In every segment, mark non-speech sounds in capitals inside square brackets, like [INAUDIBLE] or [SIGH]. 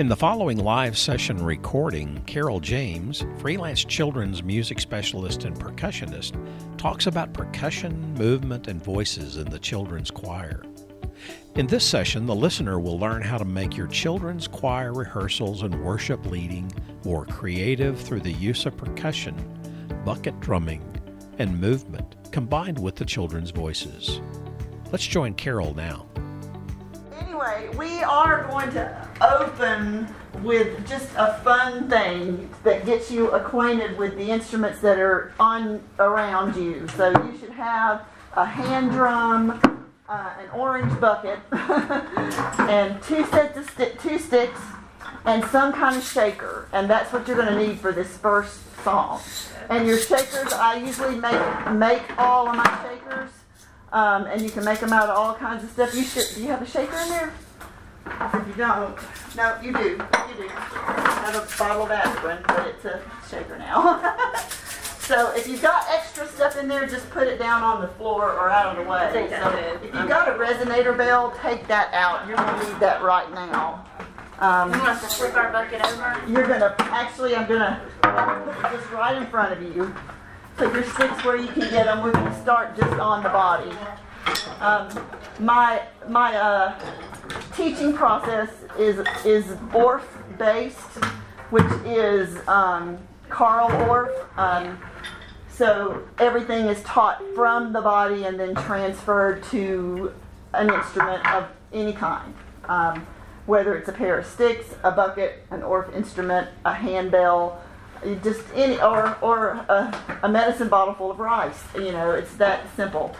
In the following live session recording, Carol James, freelance children's music specialist and percussionist, talks about percussion, movement, and voices in the children's choir. In this session, the listener will learn how to make your children's choir rehearsals and worship leading more creative through the use of percussion, bucket drumming, and movement combined with the children's voices. Let's join Carol now. Anyway, we are going to open with just a fun thing that gets you acquainted with the instruments that are on around you. So you should have a hand drum, uh, an orange bucket, [LAUGHS] and two sets of sti- two sticks, and some kind of shaker. And that's what you're going to need for this first song. And your shakers, I usually make make all of my shakers, um, and you can make them out of all kinds of stuff. You should. Do you have a shaker in there? If you don't, no, you do. You do. I have a bottle of aspirin, but it's a shaker now. [LAUGHS] so if you've got extra stuff in there, just put it down on the floor or out of the way. think So if you've got a resonator bell, take that out. You're gonna need that right now. Um, You want us to flip our bucket over? you're gonna actually, I'm gonna put this right in front of you. Put your sticks where you can get them. We're gonna start just on the body. Um, my my uh, teaching process is is Orff based, which is um, Carl Orff. Um, so everything is taught from the body and then transferred to an instrument of any kind. Um, whether it's a pair of sticks, a bucket, an Orff instrument, a handbell, just any or or a, a medicine bottle full of rice. You know, it's that simple.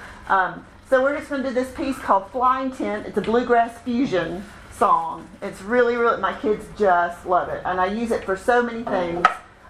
So we're just going to do this piece called "Flying Tent." It's a bluegrass fusion song. It's really, really my kids just love it, and I use it for so many things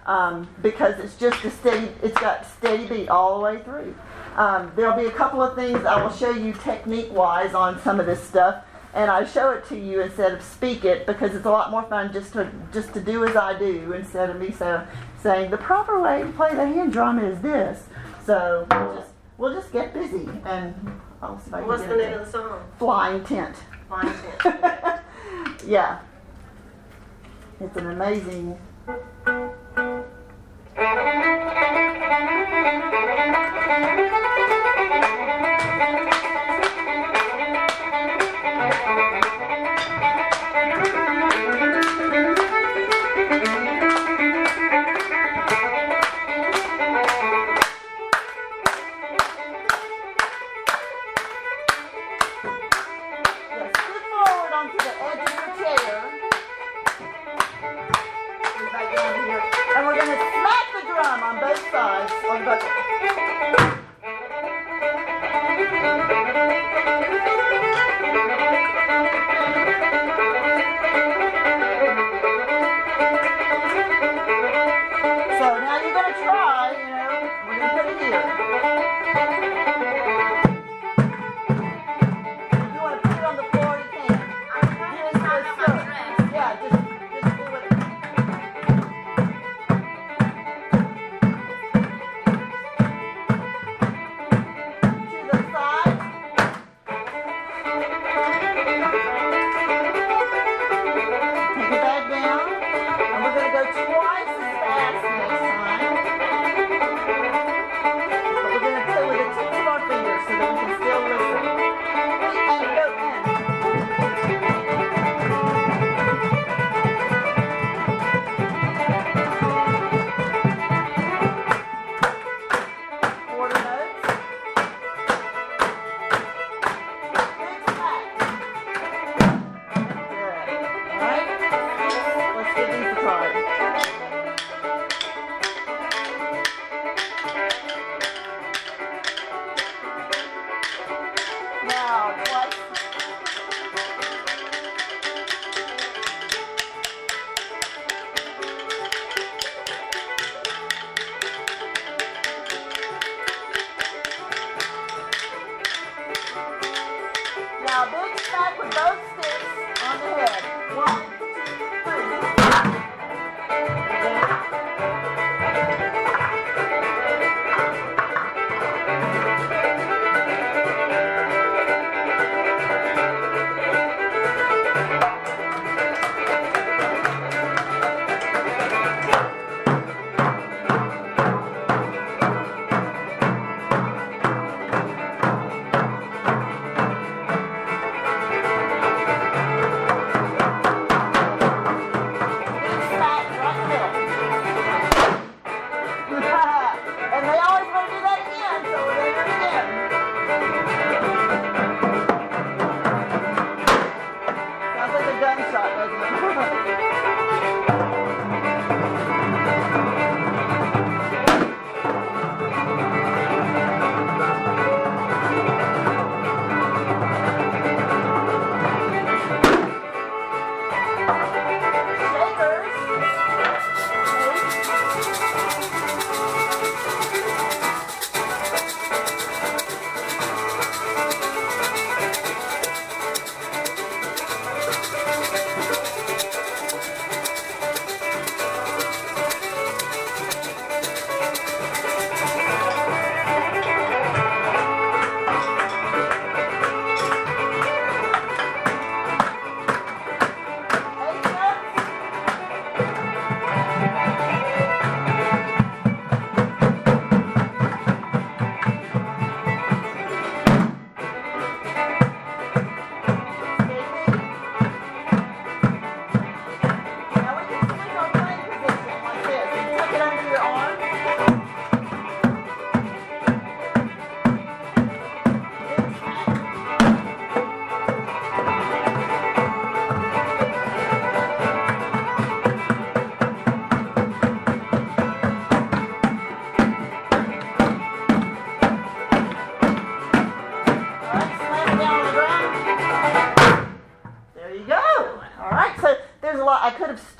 um, because it's just a steady. It's got steady beat all the way through. Um, there'll be a couple of things I will show you technique-wise on some of this stuff, and I show it to you instead of speak it because it's a lot more fun just to just to do as I do instead of me so, saying the proper way to play the hand drum is this. So we'll just, we'll just get busy and Oh, I'll see if I can What's get the it name of the song? Flying tent. Flying Tent. [LAUGHS] yeah. It's an amazing. So now you're going to try, you know, put it here.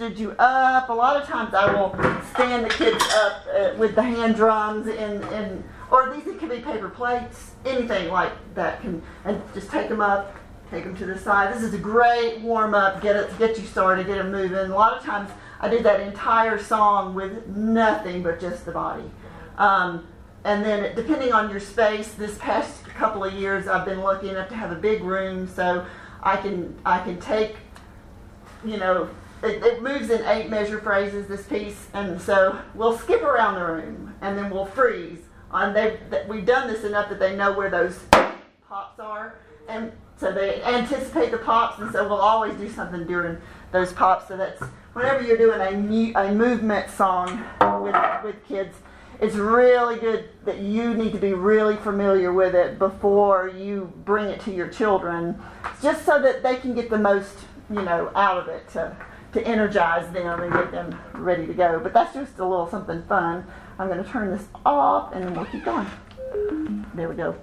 You up. A lot of times I will stand the kids up uh, with the hand drums and, and or these can be paper plates, anything like that can, and just take them up, take them to the side. This is a great warm up, get it, get you started, get them moving. A lot of times I did that entire song with nothing but just the body. Um, and then depending on your space, this past couple of years I've been lucky enough to have a big room, so I can I can take, you know, it, it moves in eight measure phrases this piece, and so we'll skip around the room and then we'll freeze. And they we've done this enough that they know where those pops are, and so they anticipate the pops, and so we'll always do something during those pops. So that's whenever you're doing a mu- a movement song with with kids it's really good that you need to be really familiar with it before you bring it to your children, just so that they can get the most, you know, out of it to, to energize them and get them ready to go. But that's just a little something fun. I'm going to turn this off and then we'll keep going. There we go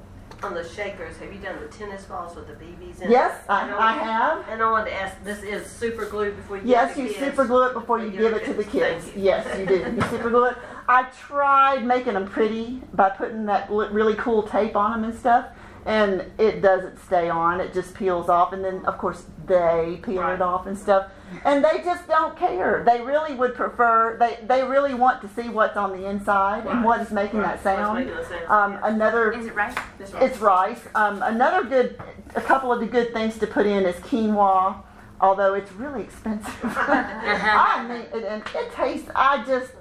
on the shakers, have you done the tennis balls with the BBs in yes, it? I, I have. And I wanted to ask, this is super glue before you Yes, give you the kids? super glue it before you give it to the kids. Yes, you do. You [LAUGHS] super glue it. I tried making them pretty by putting that really cool tape on them and stuff, and it doesn't stay on. It just peels off, and then of course they peel Right. it off and stuff. And they just don't care. They really would prefer. They they really want to see what's on the inside and what is making Right. that sound. Making sound, Um, yes. another Is it right? This one. it's rice. Um, another good, a couple of the good things to put in is quinoa, although it's really expensive. [LAUGHS] [LAUGHS] I mean, and, and it tastes. I just,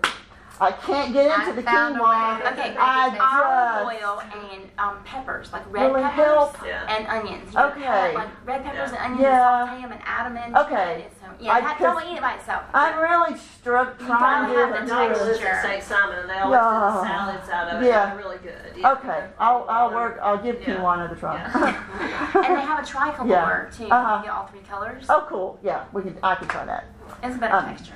I can't get into I the found a quinoa. way. Okay, I olive oil and um, peppers, like red Will it peppers help? And onions. You Okay. cut, like red peppers and onions, Yeah. and saute them and add them in. Okay. So, yeah, I that, just- don't eat it by itself. I'm really struck You trying gotta have to the do texture. it. Liz at St. Simon, and they always Yeah. do the salads out of it. Yeah. They're really good. Yeah. Okay, I'll I'll work. I'll give Yeah. quinoa another try. [LAUGHS] and they have a tricolor Yeah. too. Uh-huh. You get all three colors. oh, cool. Yeah, we can. I can try that. It's a better um, texture.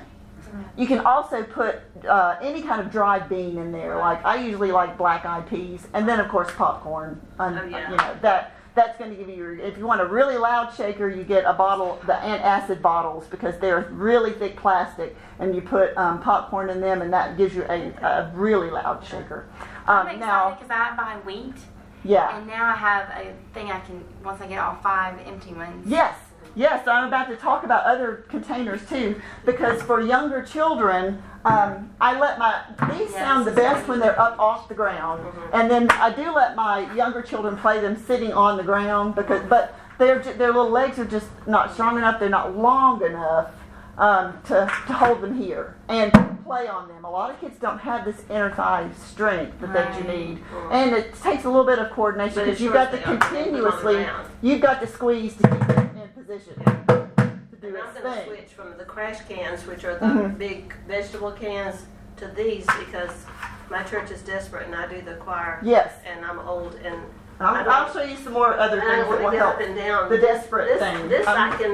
You can also put uh, any kind of dried bean in there. Like I usually like black eyed peas, and then of course popcorn. Um, Oh, yeah. You know that that's going to give you. your- If you want a really loud shaker, you get a bottle, the antacid bottles, because they're really thick plastic, and you put um, popcorn in them, and that gives you a, a really loud shaker. I'm Um, excited now, because I buy wheat, yeah. and now I have a thing I can once I get all five empty ones. Yes, yes, I'm about to talk about other containers too, because for younger children, um, I let my these Yes. sound the best when they're up off the ground, and then I do let my younger children play them sitting on the ground because, but their their little legs are just not strong enough. They're not long enough um, to to hold them here and play on them. A lot of kids don't have this inner thigh strength that, that you Right. need, and it takes a little bit of coordination because you've got to they are. They put 'em on the continuously you've got to squeeze to keep in position to do And its I'm going to thing. switch from the crash cans, which are the Mhm. big vegetable cans, to these because my church is desperate and I do the choir. Yes, And I'm old and I I'll, don't- I'll show you some more other and I things don't that want will to get help. up and down. The desperate this, thing. This Um, I can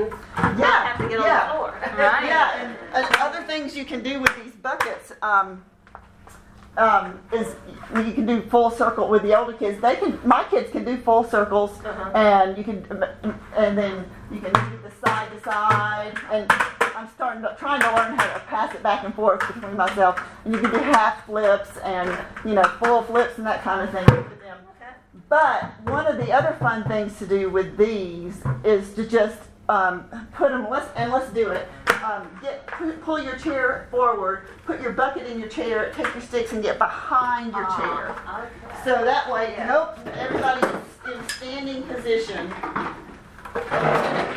yeah, not have to get yeah. on the floor. [LAUGHS] Right. Yeah, and, and other things you can do with these buckets um, um, is you can do full circle with the older kids. They can, my kids can do full circles, Uh-huh. and you can, and then you can do the side to side. And I'm starting to trying to learn how to pass it back and forth between myself. And you can do half flips and you know full flips and that kind of thing with them. But one of the other fun things to do with these is to just um, put them. Let's and let's do it. Um, get pull your chair forward. Put your bucket in your chair. Take your sticks and get behind your chair. So that way, nope, everybody in standing position.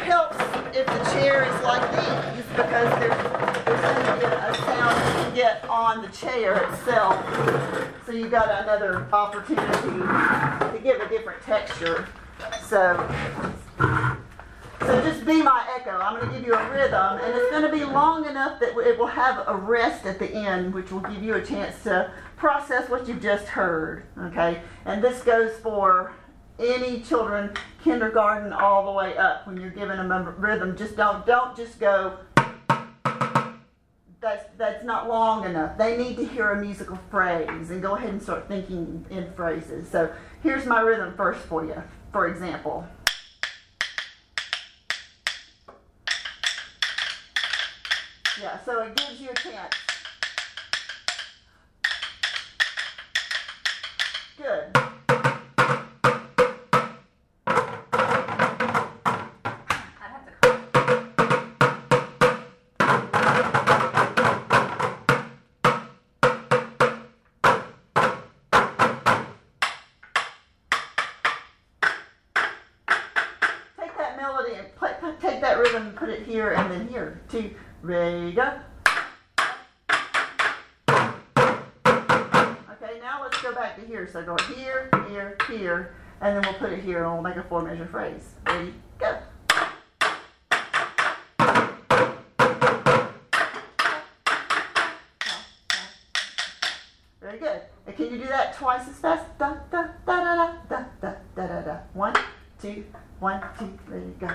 Helps if the chair is like these because there's, there's going to a sound you can get on the chair itself. So you've got another opportunity to give a different texture. So, so just be my echo. I'm going to give you a rhythm, and it's going to be long enough that it will have a rest at the end, which will give you a chance to process what you've just heard. Okay, and this goes for any children, kindergarten all the way up. When you're giving them a rhythm, just don't don't just go. That's that's not long enough. They need to hear a musical phrase and go ahead and start thinking in phrases. So here's my rhythm first for you. For example. Yeah, so it gives you a chance. Good. Ready, go. Okay, now let's go back to here. So go here, here, here, and then we'll put it here and we'll make a four measure phrase. Ready, go. Very good. And can you do that twice as fast? Da da da da da da da da da da. One, two, one, two, ready, go.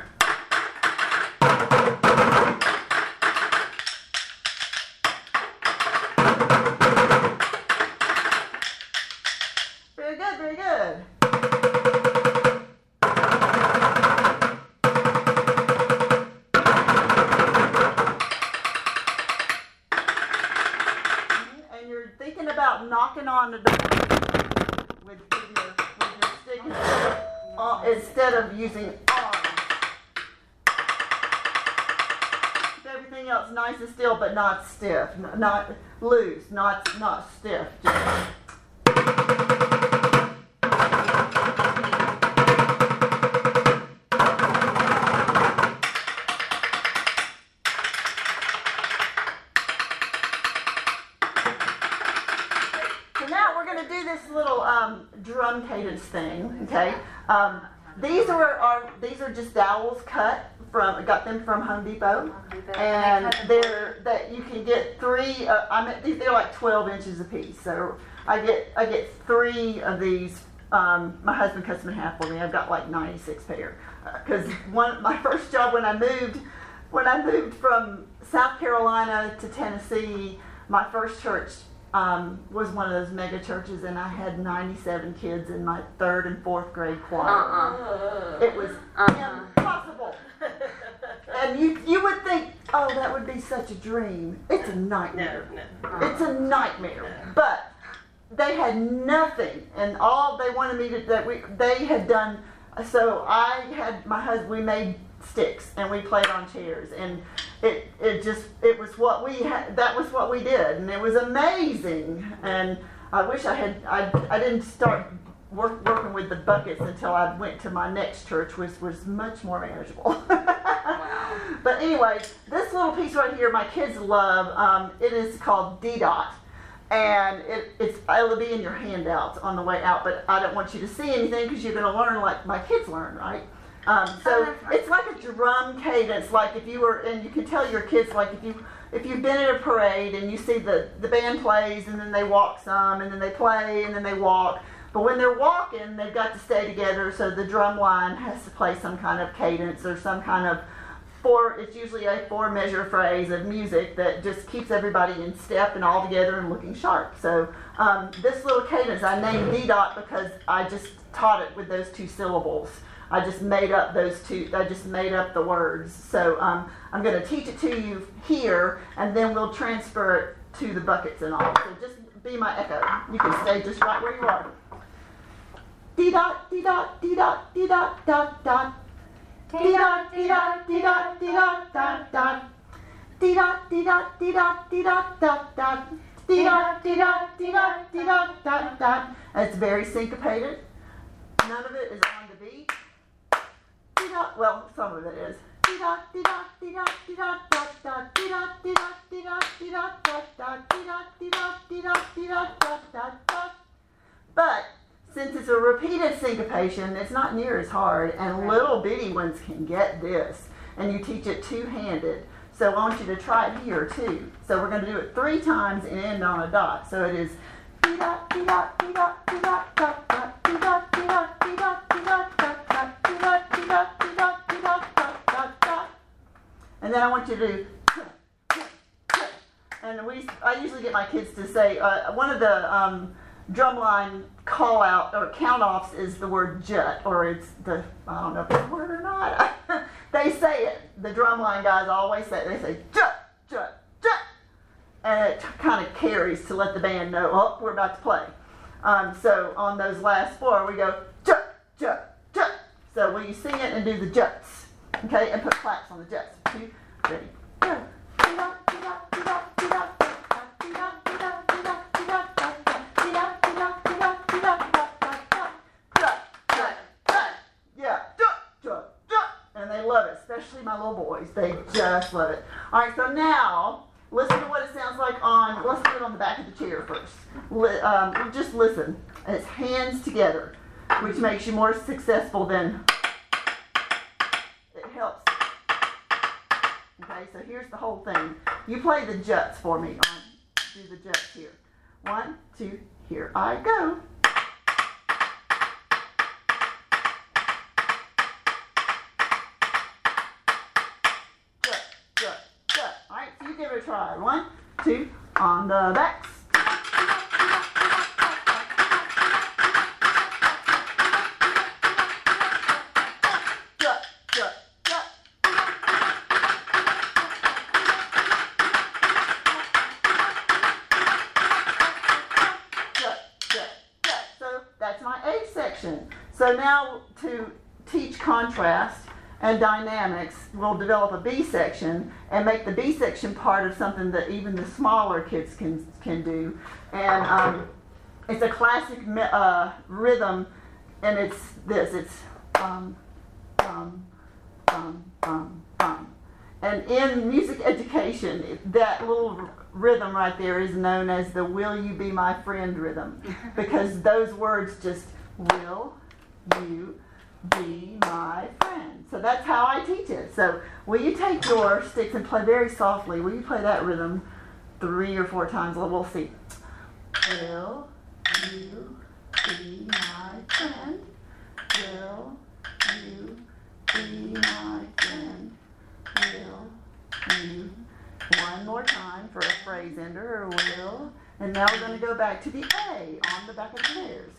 everything on. Keep everything else nice and still, but not stiff, not loose, not not stiff. Just. Um, thing, okay? Um, are, are these are just dowels cut from got them from Home Depot, and they're that you can get three. Uh, I mean, these- they're like 12 inches a piece. So I get I get three of these. Um, my husband cuts them in half for me. I've got like 96 pair because one my first job when I moved when I moved from South Carolina to Tennessee, my first church um, was one of those mega churches, and I had 97 kids in my third and fourth grade choir. Uh-uh. It was Uh-uh. impossible. And you you would think, oh, that would be such a dream. It's a No, nightmare. no. It's a nightmare. But they had nothing, and all they wanted me to that we they had done. So I had my husband. We made sticks and we played on chairs, and it it just it was what we had. That was what we did, and it was amazing. And I wish I had I I didn't start. Work, working with the buckets until I went to my next church, which was much more manageable. [LAUGHS] But anyway, this little piece right here, my kids love. Um, it is called D dot, and it, it's it'll be in your handouts on the way out. But I don't want you to see anything because you're going to learn like my kids learn, right? Um, Oh, so it's like a drum cadence, like if you were, and you can tell your kids like if you if you've been at a parade and you see the the band plays and then they walk some and then they play and then they walk. But when they're walking, they've got to stay together, so the drum line has to play some kind of cadence or some kind of four. It's usually a four measure phrase of music that just keeps everybody in step and all together and looking sharp. So um, this little cadence I named D dot because I just taught it with those two syllables. I just made up those two. I just made up the words. So um, I'm going to teach it to you here, and then we'll transfer it to the buckets and all. So just be my echo. You can stay just right where you are. D dot, D dot, D dot, D dot, dot, dot. D dot, D dot, D dot, D dot, dot, dot. D dot, D dot, D dot, D dot, dot, dot. D dot, D dot, D dot, D dot, dot, dot. It's very syncopated. None of it is on well, some of it is. But since it's a repeated syncopation, it's not near as hard, and little bitty ones can get this. And you teach it two-handed. So I want you to try it here too. So we're going to do it three times and end on a dot. So it is and then I want you to do and we I usually get my kids to say uh, one of the um, drumline call out or count offs is the word jut or it's the I don't know if it's a word or not. [LAUGHS] they say it. The drumline guys always say it. they say jut jut and it kind of carries to let the band know, oh, we're about to play. Um, so on those last four, we go jut, jut, jut. So will you sing it and do the juts? Okay, and put claps on the juts. Two, ready, go. And they love it, especially my little boys. They just love it. All right, so now listen to what it sounds like on. Let's do it on the back of the chair first. Li- um, just listen. It's hands together, which makes you more successful than. It helps. Okay, so here's the whole thing. You play the juts for me. Do the juts here. One, two, here I go. Give it a try. One, two, on the backs. So that's my A section. So now to teach contrast and dynamics, we'll develop a B section and make the B section part of something that even the smaller kids can can do. And um, it's a classic uh, rhythm, and it's this. It's um, um, bum, bum, bum. And in music education, that little rhythm right there is known as the Will You Be My Friend rhythm. [LAUGHS] because those words just, will you be my friend? So that's how I teach it. So will you take your sticks and play very softly? Will you play that rhythm three or four times? Well, see. Will you be my friend? Will you be my friend? Will you? One more time for a phrase ender or will. And now we're going to go back to the A on the back of the chairs.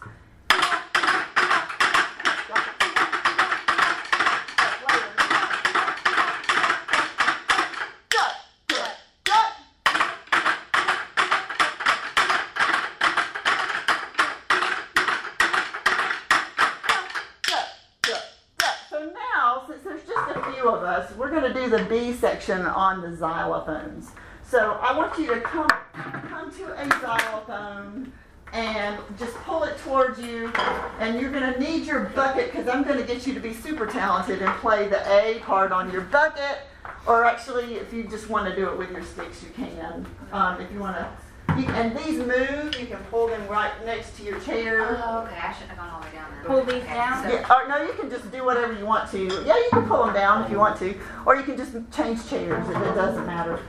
Us, we're going to do the B section on the xylophones. So I want you to come come to a xylophone and just pull it towards you. And you're going to need your bucket because I'm going to get you to be super talented and play the A part on your bucket. Or actually, if you just want to do it with your sticks, you can. Um, if you want to. You, and these move, you can pull them right next to your chair. Oh, okay. I shouldn't have gone all the way down There. Pull these Okay, down? so- Yeah, or no, you can just do whatever you want to. Yeah, you can pull them down if you want to, or you can just change chairs. It, it doesn't matter.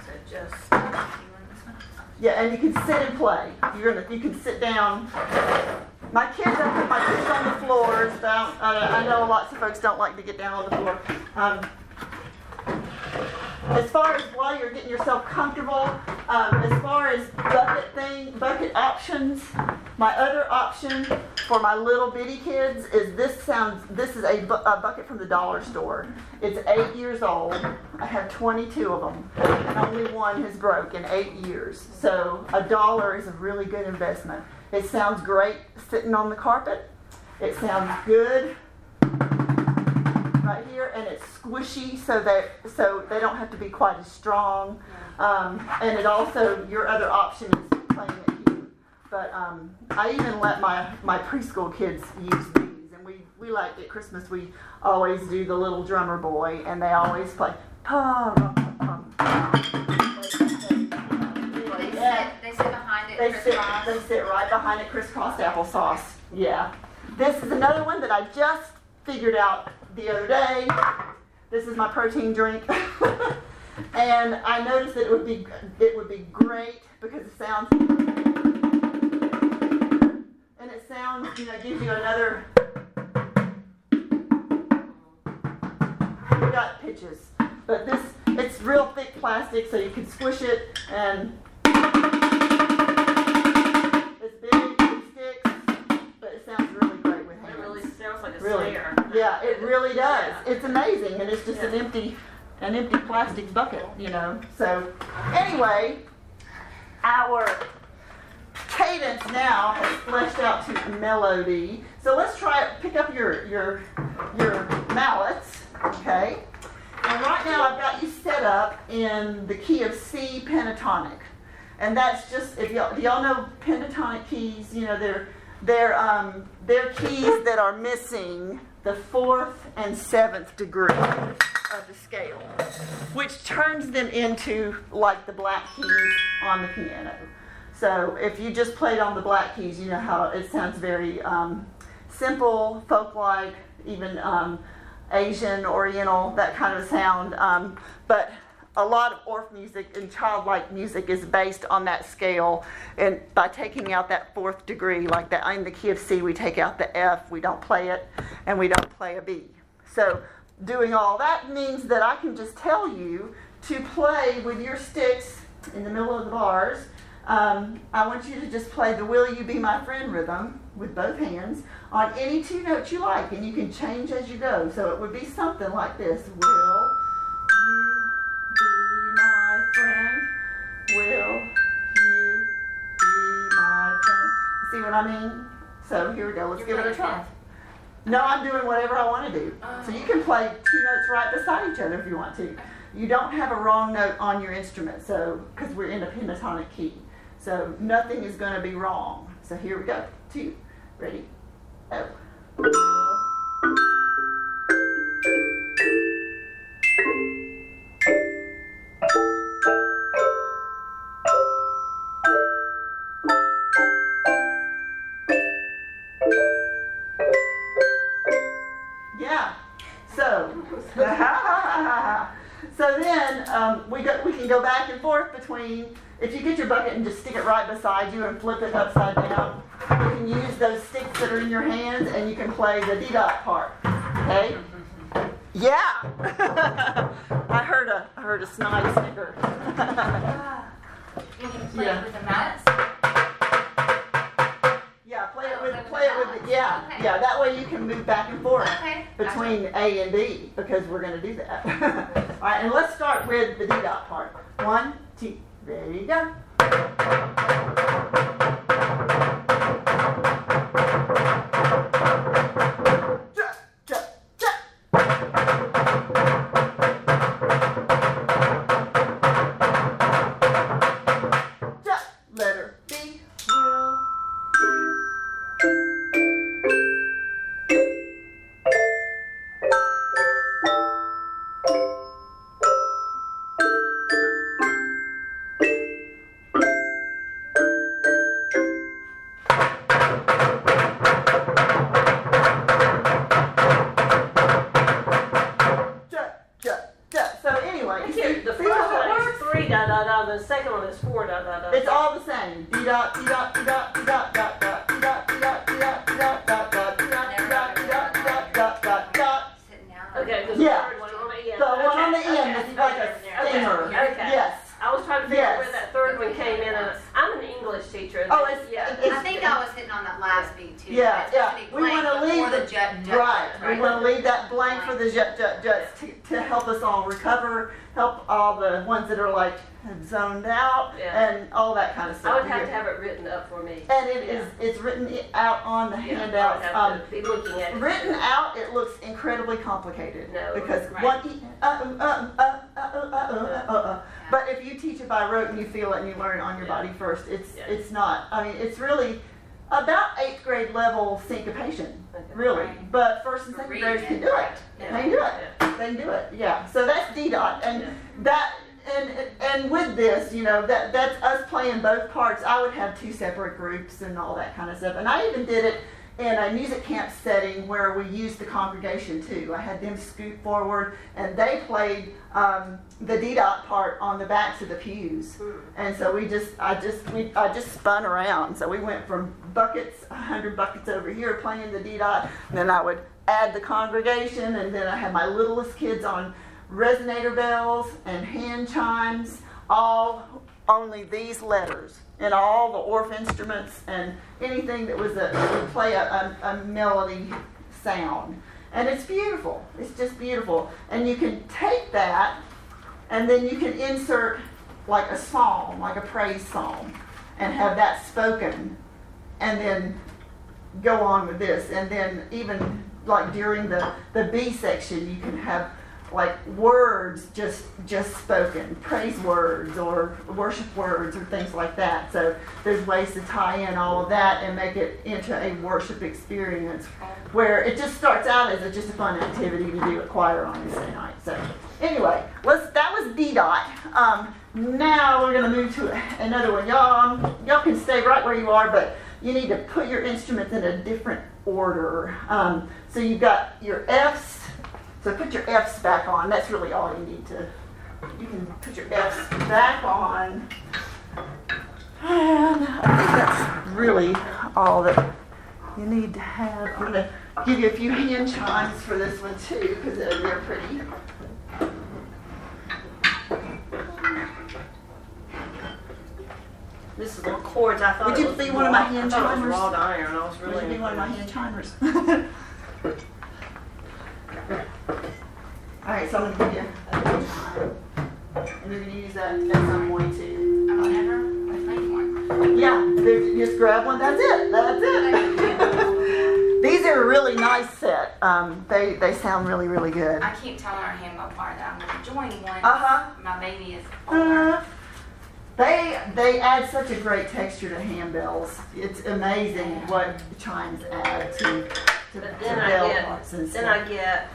So just, Yeah, and you can sit and play. You're gonna, you can sit down. My kids, I put my kids on the floors. But I, don't- I, I know lots of folks don't like to get down on the floor. Um, as far as while you're getting yourself comfortable, um, as far as bucket thing, bucket options, my other option for my little bitty kids is this sounds. This is a, bu- a bucket from the dollar store. It's eight years old. I have 22 of them, and only one has broke in eight years. So a dollar is a really good investment. It sounds great sitting on the carpet. It sounds good right here, and it's squishy, so that so they don't have to be quite as strong. Um, and it also your other option is playing it here. But um, I even let my my preschool kids use these, and we we like at Christmas we always do the little drummer boy, and they always play. Pum, pum, pum. They Yeah. sit, they sit behind it, They sit, they sit right behind it, crisscross applesauce. Yeah. This is another one that I just figured out the other day. This is my protein drink. [LAUGHS] and I noticed that it would be it would be great because it sounds and it sounds, you know, gives you another got pitches. But this it's real thick plastic so you can squish it and Yeah, it really does. It's amazing, and it's just an empty, an empty plastic bucket, you know. So anyway, our cadence now has fleshed out to melody. So let's try it. Pick up your your your mallets, okay? And right now I've got you set up in the key of C pentatonic. And that's just if y'all do y'all know pentatonic keys, you know, they're they're um, they're keys that are missing the fourth and seventh degree of the scale, which turns them into like the black keys on the piano. So if you just played on the black keys, you know how it sounds very um, simple, folk-like, even um, Asian, Oriental, that kind of sound. Um, but a lot of Orff music and childlike music is based on that scale. And by taking out that fourth degree, like that in the key of C, we take out the F, we don't play it, and we don't play a B. So doing all that means that I can just tell you to play with your sticks in the middle of the bars um, I want you to just play the Will You Be My Friend rhythm with both hands on any two notes you like, and you can change as you go. So it would be something like this Will you be my friend? Will you be my friend? See what I mean? So here we go. Let's You're give it a try. No, I'm doing whatever I want to do. So you can oh. play two notes right beside each other if you want to. You don't have a wrong note on your instrument, so because we're in a pentatonic key. So nothing is going to be wrong. So here we go. Two. Ready? Oh. Yeah. So, [LAUGHS] so then um, we go, we can go back and forth between. If you get your bucket and just stick it right beside you and flip it upside down, you can use those sticks that are in your hands and you can play the D dot part. Okay. Yeah. [LAUGHS] I heard a I heard a snide snicker. [LAUGHS] You can play Yeah. with the mallets. Yeah Okay. yeah. That way you can move back and forth. Okay. between A and D because we're going to do that. [LAUGHS] All right, and let's start with the D dot part. One, two, ready, go. Have um, to be looking at it. Written out, it looks incredibly complicated. No, because what but if you teach it by rote and you feel it and you learn on your yeah. body first, it's yeah. it's not. I mean, it's really about eighth grade level syncopation, really. Right. But first and second Read graders can do it. Yeah. They can do it. They can do it. Yeah. So that's D dot, and that and and with this, you know, that that's us playing both parts. I would have two separate groups and all that kind of stuff. And I even did it in a music camp setting where we used the congregation too. I had them scoot forward and they played um, the D dot part on the backs of the pews. And so we just, I just, we, I just spun around. So we went from buckets, a hundred buckets over here playing the D dot, and then I would add the congregation, and then I had my littlest kids on resonator bells and hand chimes, all only these letters, and all the Orff instruments and anything that was a that would play a, a, a melody sound. And it's beautiful. It's just beautiful. And you can take that and then you can insert like a psalm, like a praise psalm, and have that spoken, and then go on with this, and then even like during the the B section, you can have like words just just spoken, praise words or worship words or things like that. So there's ways to tie in all of that and make it into a worship experience where it just starts out as a, just a fun activity to do at choir on Wednesday night. So anyway, let's that was D dot. Um, now we're gonna move to another one. Y'all um, y'all can stay right where you are, but you need to put your instruments in a different order. Um, so you've got your F's. So put your F's back on. That's really all you need to. You can put your F's back on. And I think that's really all that you need to have. I'm going to give you a few hand chimes for this one too, because they're pretty. This is little chords. I thought Would it you be one of my raw- hand I thought it chimers? was wrought iron. I was really. Would you be one of my hand chimers? [LAUGHS] All right, so I'm going to give you a hand chime. And you're going to use that at some point too. I've never played one. Yeah, there- just grab one. That's it. That's it. [LAUGHS] These are a really nice set. Um, they they sound really really good. I keep telling our handbell choir that I'm going to join one. Uh-huh. My baby is older. Uh, they they add such a great texture to handbells. It's amazing what chimes add to to, But to I bell get, parts and then stuff. I get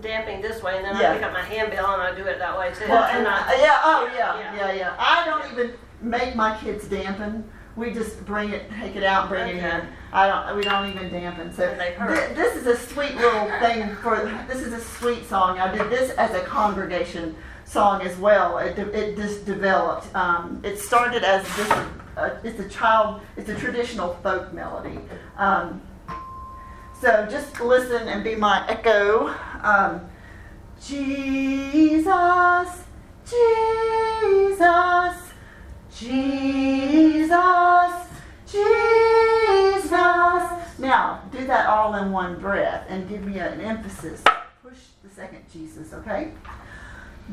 damping this way, and then Yeah. I pick up my handbell and I do it that way too. Well, and I, yeah, oh yeah, Yeah. yeah. I don't even make my kids dampen. We just bring it, take it out, bring it Okay. in. I don't. We don't even dampen. So And they hurt. thi- this is a sweet little thing for. This is a sweet song. I did this as a congregation song as well. It, de- it just developed. Um, it started as just a, a, it's a child. It's a traditional folk melody. Um, so just listen and be my echo. Um, Jesus, Jesus, Jesus, Jesus. Now, do that all in one breath and give me an emphasis. Push the second Jesus, okay?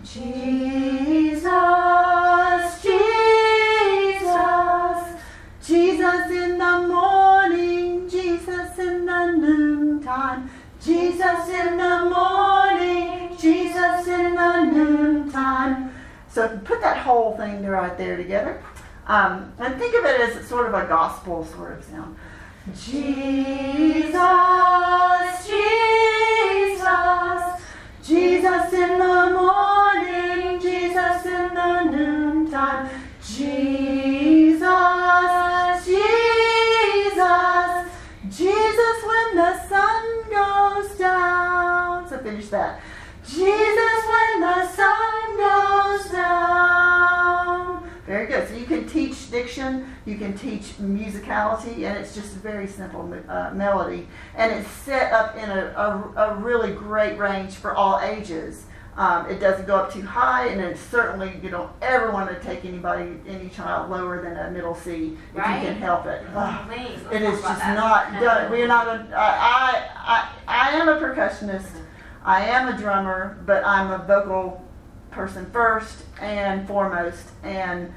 Jesus, Jesus, Jesus in the morning, Jesus in the noontime, Jesus in the morning, Jesus in the noontime. So put that whole thing right there together. Um, and think of it as sort of a gospel sort of sound. Jesus, Jesus, Jesus in the morning, Jesus in the noontime, Jesus, goes down. So finish that. Jesus when the sun goes down. Very good. So you can teach diction, you can teach musicality, and it's just a very simple uh, melody. And it's set up in a, a, a really great range for all ages. Um, it doesn't go up too high, and it's certainly you don't ever want to take anybody, any child, lower than a middle C if Right. you can help it. Ugh. Please. It is just not done. We are not. A, I, I I am a percussionist. I am a drummer, but I'm a vocal person first and foremost, and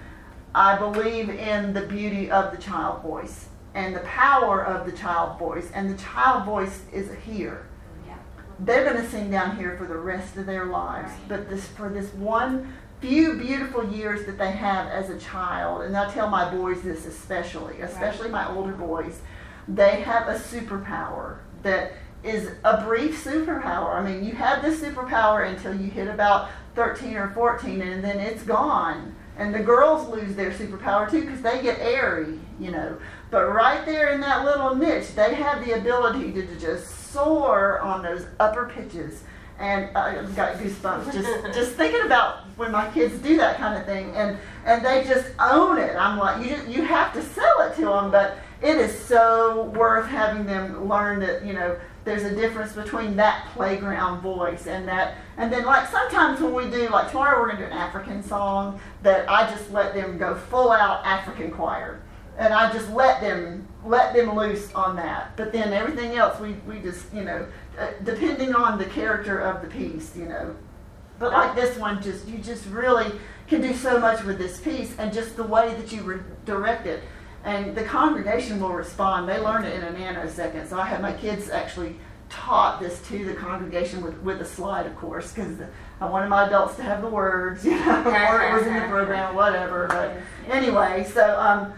I believe in the beauty of the child voice and the power of the child voice, and the child voice is here. Yeah. They're going to sing down here for the rest of their lives, Right. but this for this one few beautiful years that they have as a child, and I tell my boys this especially, especially my older boys, they have a superpower that is a brief superpower. I mean, you have this superpower until you hit about 13 or 14, and then it's gone. And the girls lose their superpower too because they get airy, you know. But right there in that little niche, they have the ability to just soar on those upper pitches. And I've got goosebumps just [LAUGHS] just thinking about when my kids do that kind of thing, and and they just own it. I'm like, you just, you have to sell it to them, but it is so worth having them learn that you know there's a difference between that playground voice and that and then like sometimes when we do like tomorrow we're gonna do an African song that I just let them go full out African choir. And I just let them let them loose on that. But then everything else we, we just you know uh, depending on the character of the piece you know. But like this one, just you just really can do so much with this piece, and just the way that you re- direct it, and the congregation will respond. They learn it in a nanosecond. So I had my kids actually taught this to the congregation with, with a slide, of course, because I wanted my adults to have the words, [LAUGHS] you know, or it was in the program, whatever. But anyway, so um,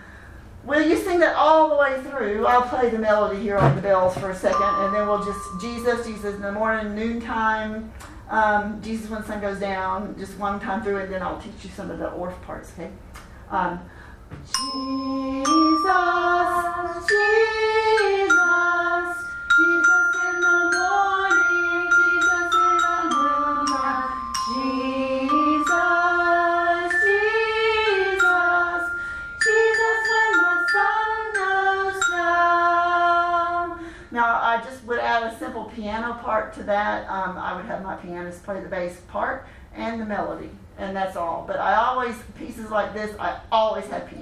will you sing that all the way through? I'll play the melody here on the bells for a second, and then we'll just Jesus, Jesus in the morning, noontime, um, Jesus when the sun goes down, just one time through, and then I'll teach you some of the Orff parts, okay? Um, Piano part to that. Um, I would have my pianist play the bass part and the melody, and that's all. But I always pieces like this, I always have piano.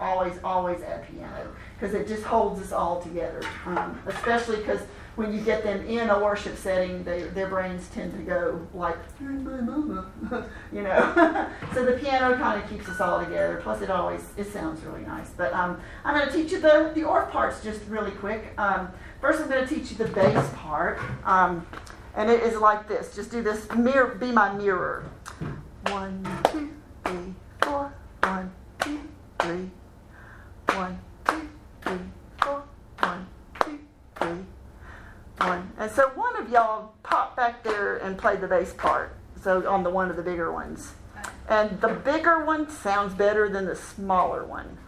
Always, always add piano because it just holds us all together. Um, especially because when you get them in a worship setting, they, their brains tend to go like, [LAUGHS] you know. [LAUGHS] so the piano kind of keeps us all together. Plus, it always it sounds really nice. But um, I'm going to teach you the the Orff parts just really quick. Um, first, I'm going to teach you the bass part, um, and it is like this. Just do this. Mirror, be my mirror. One, two, three, four. One, two, three. One, two, three, four. One, two, three. One. And so one of y'all pop back there and play the bass part. So on the one of the bigger ones. And the bigger one sounds better than the smaller one.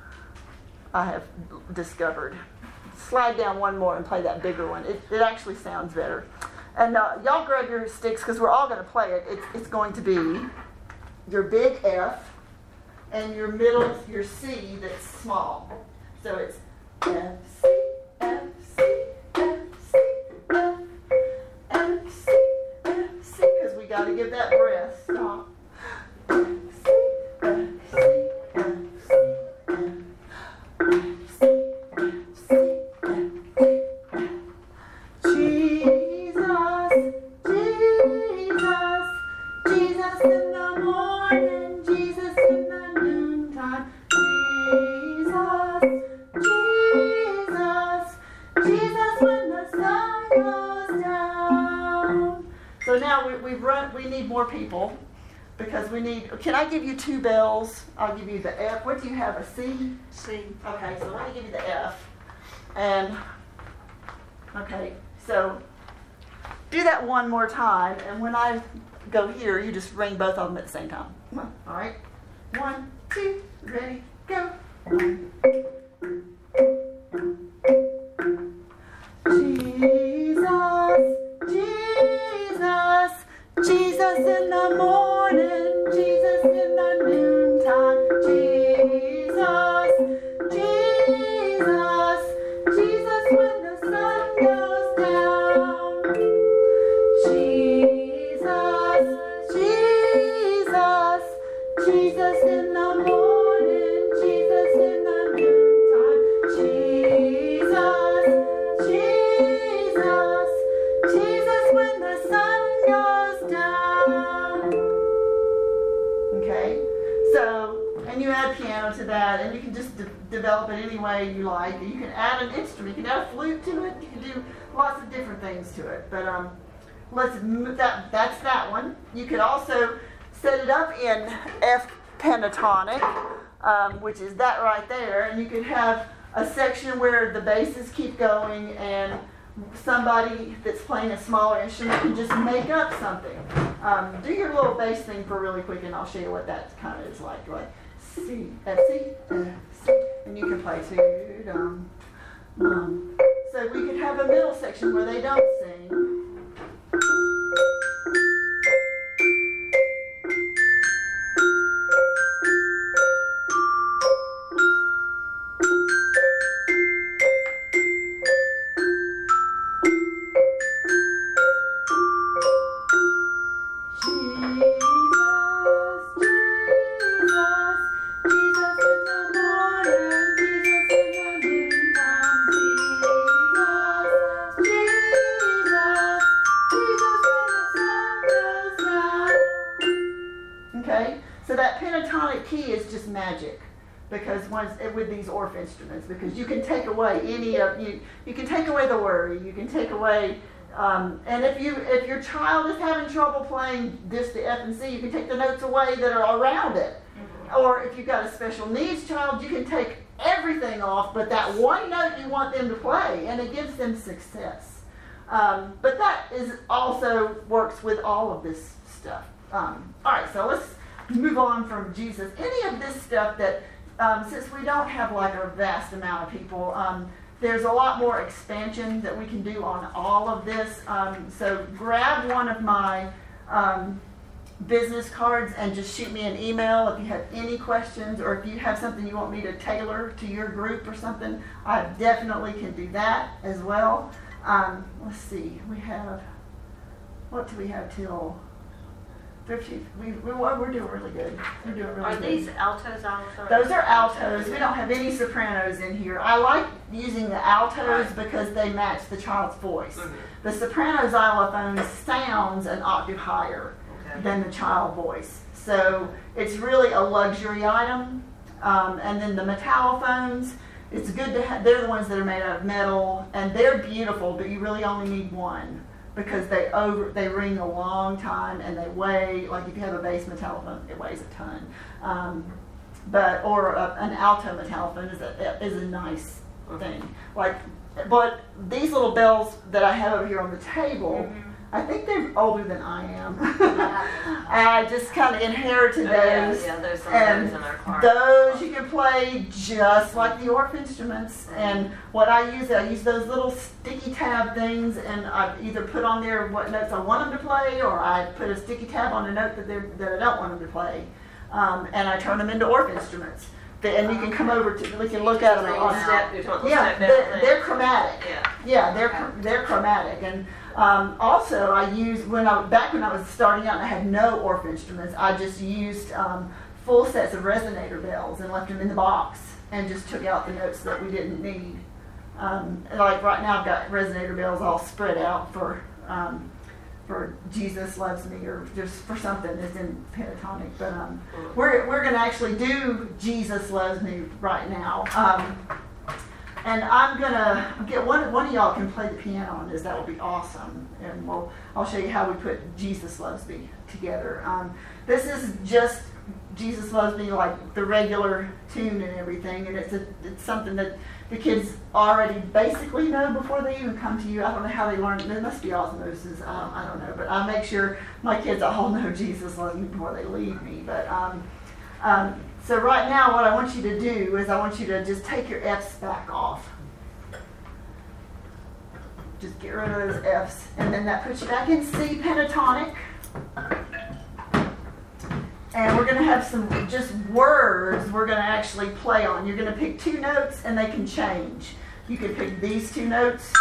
I have discovered. Slide down one more and play that bigger one. It, it actually sounds better. And uh, y'all grab your sticks because we're all going to play it. It's, it's going to be your big F and your middle, your C that's small. So it's F, two bells? I'll give you the F. What do you have, a C? C. Okay, so let me give you the F. And, okay, so do that one more time, and when I go here, you just ring both of them at the same time. On, all right? One, two, ready, go. Jesus, Jesus, Jesus in the morning, way you like. You can add an instrument, you can add a flute to it, you can do lots of different things to it. But um, let's that. That's that one. You could also set it up in F pentatonic, um, which is that right there, and you could have a section where the basses keep going and somebody that's playing a smaller instrument can just make up something. Um, do your little bass thing for really quick, and I'll show you what that kind of is like. Like C, F, C, F, C, and you can play two, dum, um. So we could have a middle section where they don't sing. That pentatonic key is just magic because once with these Orff instruments because you can take away any of you you can take away the worry you can take away um, and if you if your child is having trouble playing this to F and C you can take the notes away that are around it. Or if you've got a special needs child you can take everything off but that one note you want them to play and it gives them success. Um, but that is also works with all of this stuff um, all right so let's move on from Jesus any of this stuff that um, since we don't have like a vast amount of people, um, there's a lot more expansion that we can do on all of this. Um, so grab one of my um, business cards and just shoot me an email if you have any questions or if you have something you want me to tailor to your group or something. I definitely can do that as well. Um, let's see, we have, what do we have till? 15, we, we, we're doing really good. We're doing really Are good. these altos also? Those are altos. We don't have any sopranos in here. I like using the altos Right. because they match the child's voice. Mhm. The soprano xylophone sounds an octave higher Okay. than the child voice. So it's really a luxury item. Um, and then the metallophones, it's good to have, they're the ones that are made out of metal and they're beautiful, but you really only need one because they over they ring a long time and they weigh like if you have a bass metallophone, it weighs a ton. Um, but or a, an alto metallophone is a is a nice thing. Like, but these little bells that I have over here on the table, Mm-hmm. I think they're older than I am. [LAUGHS] I just kind of inherited Oh, yeah, those. yeah, there's some And those in our car. those you can play just like the Orff instruments. And what I use, I use those little sticky tab things, and I either put on there what notes I want them to play, or I put a sticky tab on a note that, they're, that I don't want them to play, um, and I turn them into Orff instruments. And you can come over to, we can look at them step- Yeah, they're, they're chromatic. Yeah. Yeah, they're they're chromatic, and um, also I used when I back when I was starting out and I had no Orff instruments, I just used um, full sets of resonator bells and left them in the box and just took out the notes that we didn't need. Um, like right now, I've got resonator bells all spread out for um, for Jesus loves me or just for something that's in pentatonic. But um, we're we're gonna actually do Jesus loves me right now. And I'm gonna get one. One of y'all can play the piano on this. That would be awesome. And we'll. I'll show you how we put Jesus loves me together. Um, this is just Jesus loves me, like the regular tune and everything. And it's a, it's something that the kids already basically know before they even come to you. I don't know how they learn. There must be osmosis. Um, I don't know, but I make sure my kids all [LAUGHS] know Jesus loves me before they leave me. But um, um, so right now, what I want you to do is I want you to just take your F's back off. Just get rid of those F's, and then that puts you back in C pentatonic. And we're gonna have some just words we're gonna actually play on. You're gonna pick two notes, and they can change. You can pick these two notes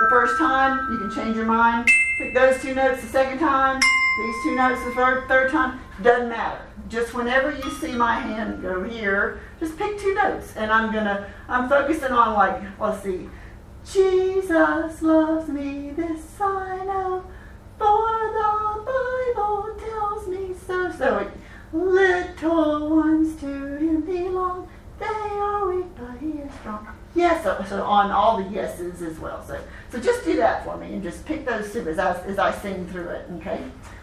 the first time. You can change your mind. Pick those two notes the second time. These two notes the third third time. Doesn't matter. Just whenever you see my hand go here, just pick two notes, and I'm gonna. I'm focusing on like let's see. Jesus loves me, this I know, for the Bible tells me so. So little ones to him belong. They are weak, but he is strong. Yes, so, so on all the yeses as well. So so just do that for me and just pick those two as I, as I sing through it. Okay,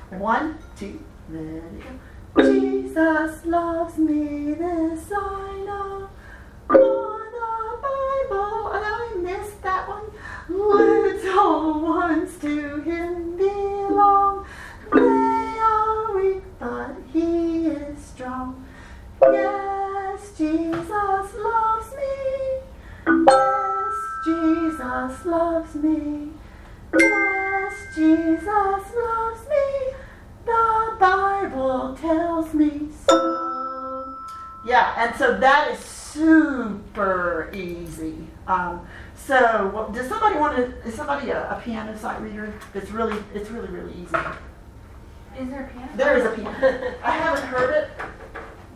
one, two, let it go. Jesus loves me, this I know. For the Bible, and I missed that one. Little ones to him belong. They are weak, but he is strong. Yes, Jesus loves me. Yes, Jesus loves me. Yes, Jesus loves me. Bible tells me so. Yeah, and so that is super easy. Um, so, well, does somebody want to? Is somebody a, a piano sight reader? It's really, it's really, really easy. Is there a piano? There is a piano. I haven't heard it,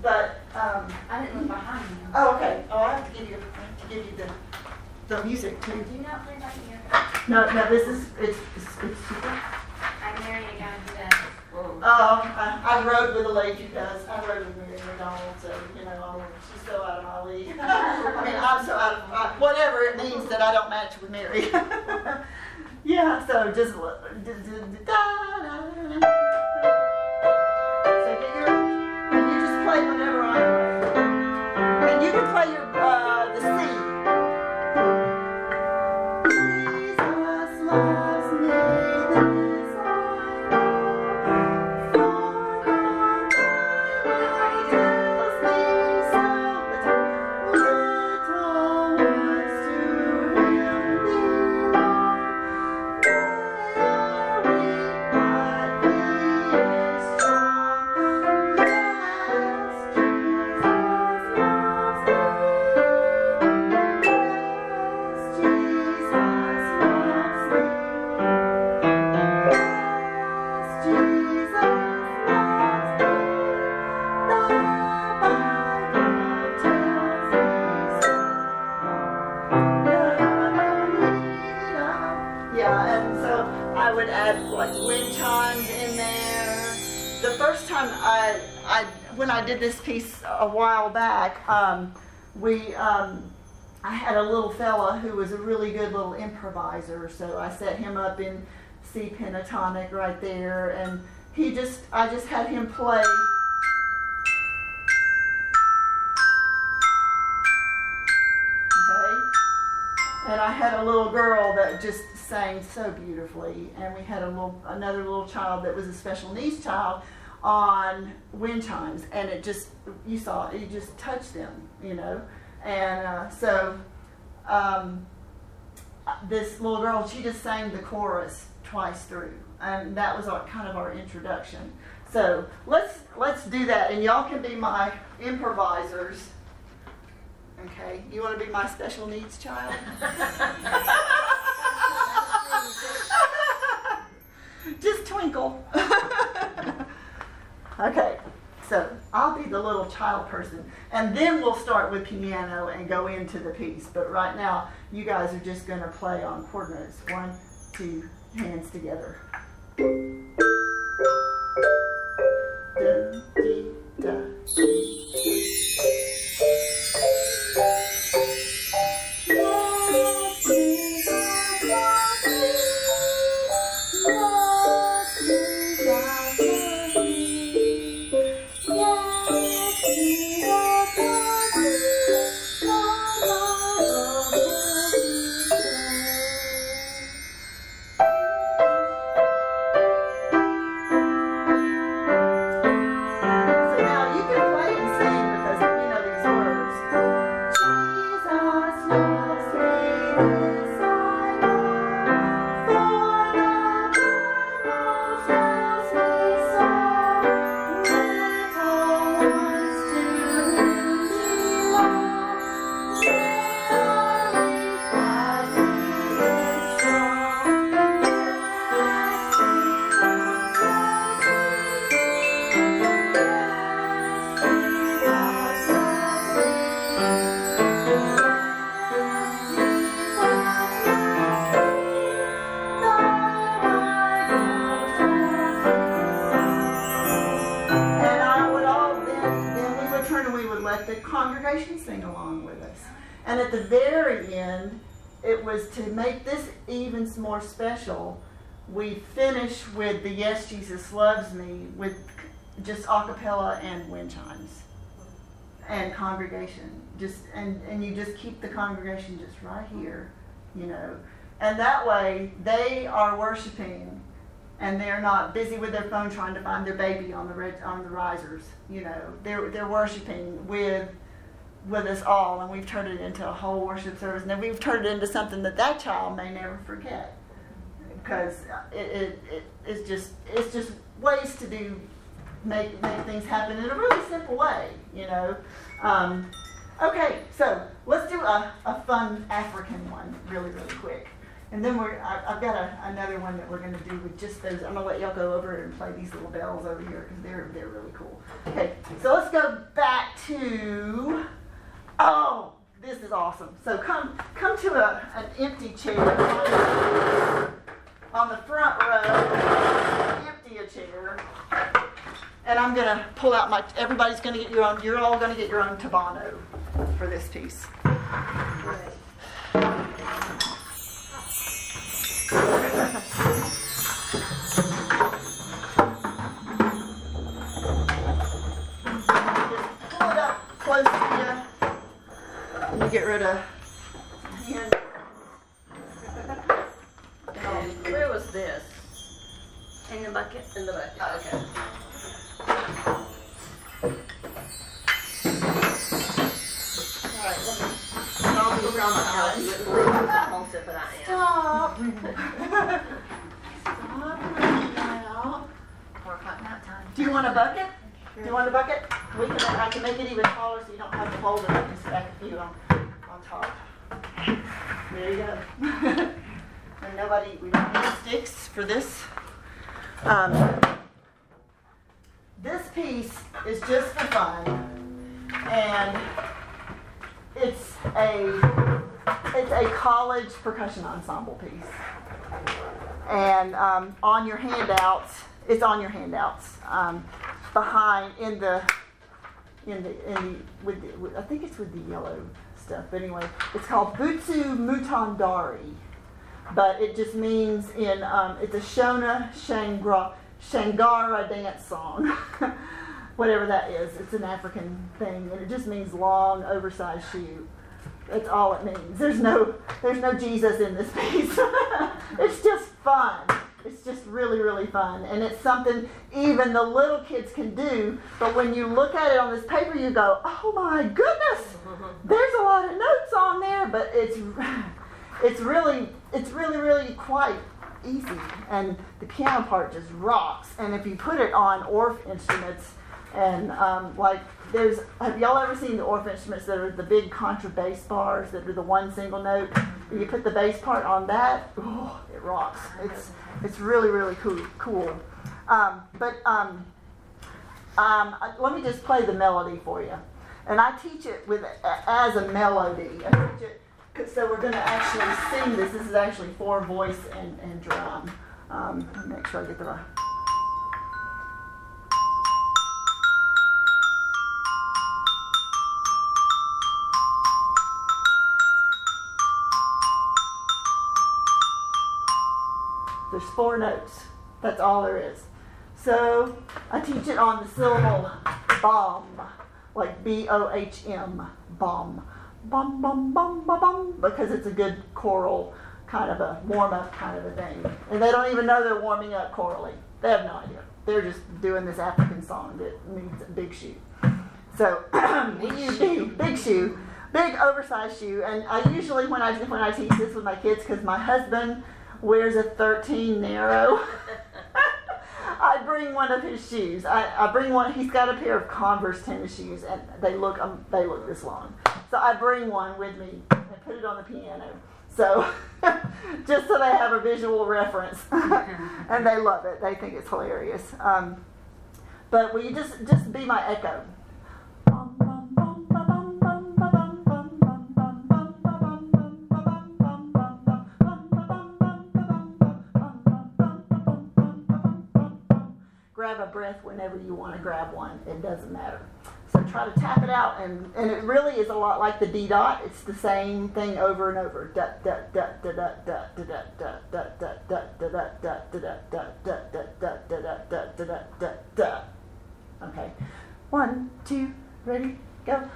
but um, I didn't look behind you. oh, okay. Oh, I have to give you, I have to give you the, the music too. Do you not play that piano? No, no, this is it's it's, it's super. I'm marrying a Oh, I, I rode with a lady who does. I rode with Mary McDonald, so you know, I'm, she's so out of my league. [LAUGHS] I mean, I'm so out of I, whatever it means that I don't match with Mary. [LAUGHS] yeah, so just. d- da, da, da. So get you just play whenever I play, and you can play your uh, the I did this piece a while back, um, we um, I had a little fella who was a really good little improviser, so I set him up in C pentatonic right there, and he just I just had him play. Okay. And I had a little girl that just sang so beautifully, and we had a little another little child that was a special needs child on wind chimes, and it just you saw it, you just touched them, you know, and uh, so um, this little girl she just sang the chorus twice through, and that was our kind of our introduction. So let's let's do that, and y'all can be my improvisers. Okay, you want to be my special needs child? [LAUGHS] [LAUGHS] Just twinkle. [LAUGHS] okay, so I'll be the little child person, and then we'll start with piano and go into the piece. But right now, you guys are just going to play on chord notes. One, two, hands together. Da, dee, da, dee. So the congregation sing along with us. And at the very end, it was to make this even more special. We finish with the Yes Jesus Loves Me with just a cappella and wind chimes and congregation. Just and, and you just keep the congregation just right here, you know. And that way they are worshiping and they're not busy with their phone trying to find their baby on the red, on the risers. You know, they're they're worshiping with with us all, and we've turned it into a whole worship service. And then we've turned it into something that that child may never forget, because it, it, it it's just it's just ways to do make make things happen in a really simple way. You know. Um, okay, so let's do a, a fun African one really really quick. And then we're, I, I've got a, another one that we're going to do with just those. I'm going to let y'all go over and play these little bells over here because they're, they're really cool. Okay, so let's go back to, oh, this is awesome. So come, come to a, an empty chair on the front row, empty a chair. and I'm gonna pull out my. Everybody's gonna get your own. You're all gonna get your own tubano for this piece. Get rid of hand. And where was this? In the bucket. In the bucket, okay. Alright, let me. I'll do around my I eyes. wouldn't believe how compulsive that I am. Stop. [LAUGHS] Out time. Do you want a bucket? Do you want a bucket? We can, I can make it even taller so you don't have to hold it. I can stack a few on, top. There you go. [LAUGHS] and nobody, we don't need sticks for this. Um, this piece is just for fun. And it's a, it's a college percussion ensemble piece. And um, on your handouts, it's on your handouts. Um, behind in the in the in the with, the, I think it's with the yellow stuff. But anyway, it's called Butsu Mutandari, but it just means in um, it's a Shona Shangra Shangara dance song, [LAUGHS] whatever that is. It's an African thing, and it just means long, oversized shoe. That's all it means. There's no there's no Jesus in this piece. [LAUGHS] it's just fun. It's just really, really fun. And it's something even the little kids can do. But when you look at it on this paper, you go, oh my goodness, there's a lot of notes on there. But it's, [LAUGHS] it's really, it's really, really quite easy. And the piano part just rocks. And if you put it on Orff instruments, and um, like there's, have y'all ever seen the Orff instruments that are the big contrabass bars that are the one single note? You put the bass part on that, oh, it rocks. It's it's really really cool. Cool. Um, but um, um, let me just play the melody for you, and I teach it with as a melody. I teach it so we're going to actually sing this. This is actually for voice and, and drum. Um, let me make sure I get the right. There's four notes. That's all there is. So I teach it on the syllable bomb, like B O H M, bomb. Bum, bum, bum, bum, bum, because it's a good choral kind of a warm up kind of a thing. And they don't even know they're warming up chorally. They have no idea. They're just doing this African song that means a big shoe. So we [CLEARS THROAT] use big, big shoe, big oversized shoe. And I usually when I when I teach this with my kids, because my husband wears a 13 narrow. [LAUGHS] I bring one of his shoes. I, I bring one. He's got a pair of Converse tennis shoes, and they look um, they look this long. So I bring one with me and put it on the piano. So [LAUGHS] just so they have a visual reference, [LAUGHS] and they love it. They think it's hilarious. Um, but will you just just be my echo? Grab a breath whenever you want to grab one. It doesn't matter. So try to tap it out, and, and it really is a lot like the D dot. It's the same thing over and over. Okay, one, two, ready, go.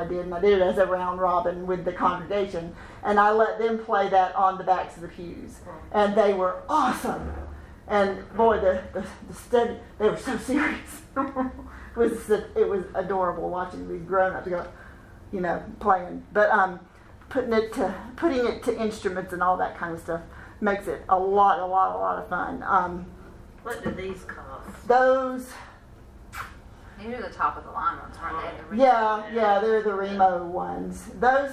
I did, and I did it as a round robin with the congregation, and I let them play that on the backs of the pews, and they were awesome. And boy, the the, the study they were so [LAUGHS] serious. it was it was adorable watching these grown ups go, you know, playing. But um, putting it to putting it to instruments and all that kind of stuff makes it a lot, a lot, a lot of fun. Um, What do these cost? those These are the top of the line ones, aren't they? The Yeah, yeah, they're the Remo ones. Those,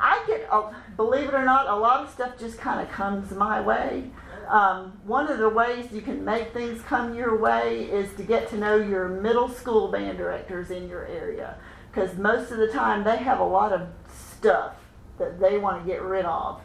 I get, uh, believe it or not, a lot of stuff just kind of comes my way. Um, one of the ways you can make things come your way is to get to know your middle school band directors in your area. Because most of the time they have a lot of stuff that they want to get rid of.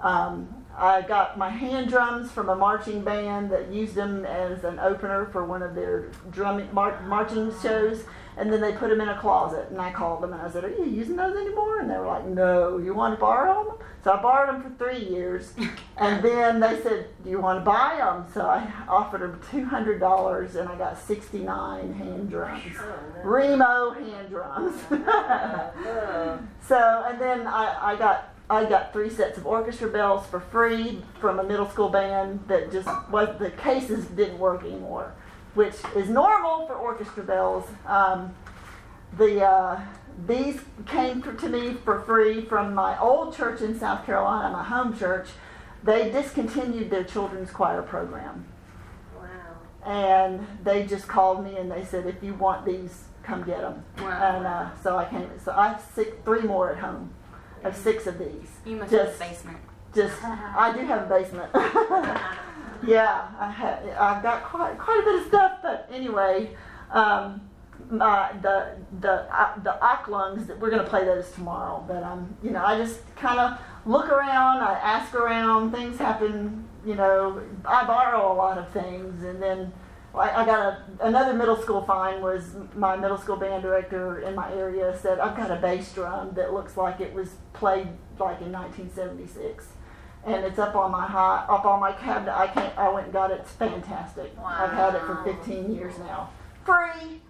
Um, I got my hand drums from a marching band that used them as an opener for one of their drumming mar- marching shows, and then they put them in a closet. And I called them and I said, "Are you using those anymore?" And they were like, "No. You want to borrow them?" So I borrowed them for three years, [LAUGHS] and then they said, "Do you want to buy them?" So I offered them two hundred dollars, and I got sixty-nine hand drums, Remo hand drums. [LAUGHS] Uh, uh. [LAUGHS] So, and then I, I got I got three sets of orchestra bells for free from a middle school band that just was the cases didn't work anymore, which is normal for orchestra bells. Um, the uh, these came to me for free from my old church in South Carolina, my home church. They discontinued their children's choir program Wow. and they just called me and they said, if you want these, come get them. Wow. And uh, so I came. So I have six, three more at home. Have six of these. You must Just- have a basement. Just, I do have a basement. [LAUGHS] yeah, I have. I've got quite quite a bit of stuff, but anyway, um, my, the the uh, the Angklungs that we're gonna play those tomorrow. But um, you know, I just kind of look around. I ask around. Things happen. You know, I borrow a lot of things, and then. I I got a, another middle school find was my middle school band director in my area said I've got a bass drum that looks like it was played like in 1976 and it's up on my high, up on my cabinet. I can't. I went and got it. It's fantastic. I've had it for 15 years now. Free.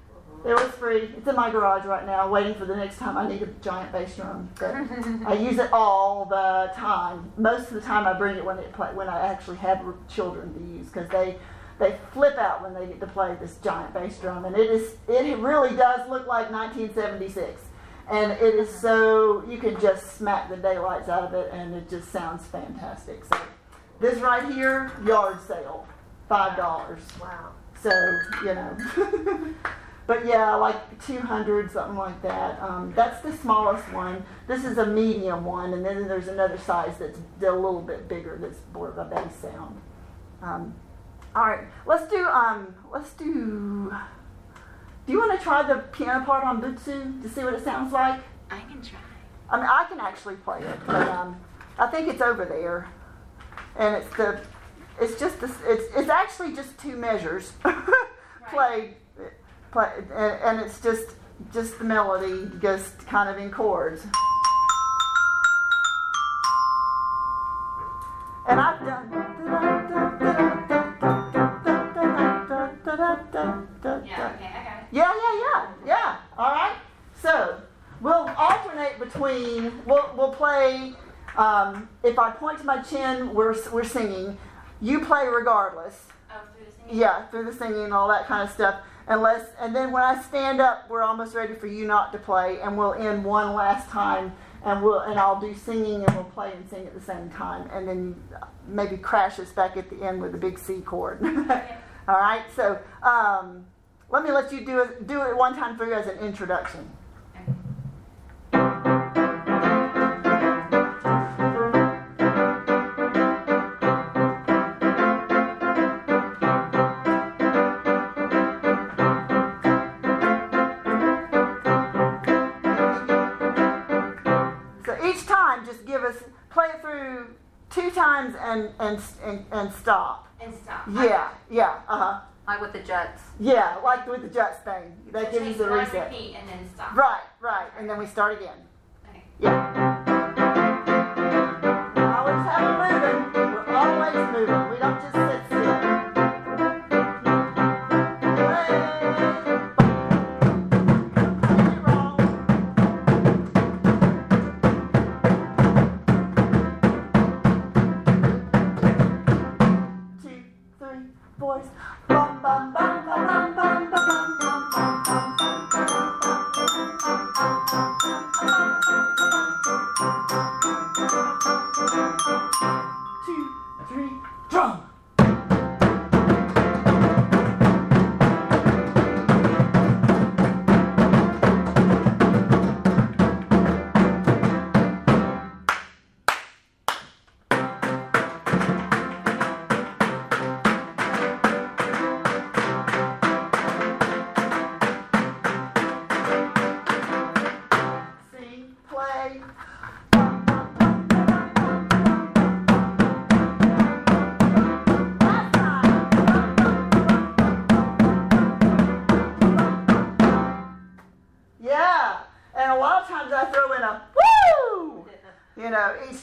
It was free. It's in my garage right now, waiting for the next time I need a giant bass drum. But [LAUGHS] I use it all the time. Most of the time, I bring it when it play, when I actually have children to use because they they flip out when they get to play this giant bass drum, and it is it really does look like 1976 and it is so you can just smack the daylights out of it and it just sounds fantastic. So this right here yard sale five dollars. Wow. so you know. [LAUGHS] But yeah like 200 something like that. Um, that's the smallest one. This is a medium one and then there's another size that's a little bit bigger that's more of a bass sound. Um, all right let's do um, let's do do you want to try the piano part on Butsu to see what it sounds like? I can try. I mean, I can actually play it, but um, I think it's over there, and it's the, it's just this, it's it's actually just two measures [LAUGHS] played, play, and, and it's just just the melody, just kind of in chords. And I've done. Yeah, okay, it. Yeah, yeah, yeah, yeah. All right. So we'll alternate between. We'll we'll play. Um, if I point to my chin, we're we're singing. You play regardless. Oh, through the singing? Yeah, through the singing and all that kind of stuff. Unless and then when I stand up, we're almost ready for you not to play, and we'll end one last time and we'll and I'll do singing and we'll play and sing at the same time, and then maybe crash us back at the end with a big C chord. [LAUGHS] All right, so um, let me let you do it do it one time for you as an introduction. So each time, just give us play it through two times and and and, and stop. And stop. Yeah, yeah, uh huh. Like with the Jets. Yeah, like with the Jets thing. That gives us a reset. repeat and then stop. Right, right, and then we start again. Okay. Yeah. We always have it moving. We're always moving. We don't just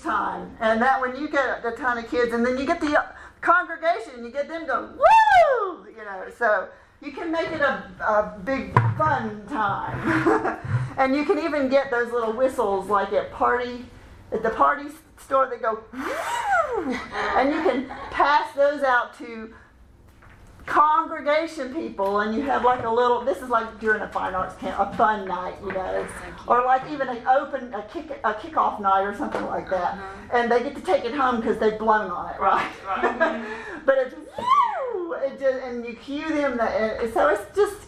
time. And that when you get a ton of kids, and then you get the uh, congregation, you get them going woo, you know, so you can make it a, a big fun time. [LAUGHS] and you can even get those little whistles like at party, at the party store that go woo, and you can pass those out to congregation people and you have like a little this is like during a fine arts camp a fun night you know. Or like even an open a kick a kickoff night or something like that. Uh-huh. And they get to take it home because they've blown on it right, [LAUGHS] mm-hmm. but it's woo, it just, and you cue them that so it's just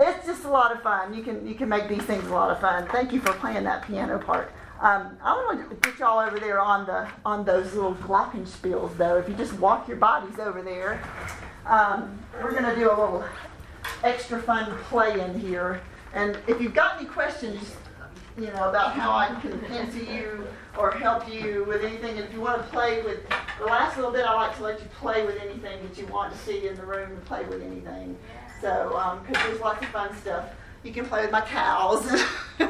it's just a lot of fun. You can you can make these things a lot of fun. Thank you for playing that piano part um, I want to get y'all over there on the on those little glockenspiels though. If you just walk your bodies over there, um, we're going to do a little extra fun play in here. And if you've got any questions, you know, about how I can answer you or help you with anything, and if you want to play with the last little bit, I like to let you play with anything that you want to see in the room and play with anything. So, because there's lots of fun stuff. You can play with my cows. [LAUGHS]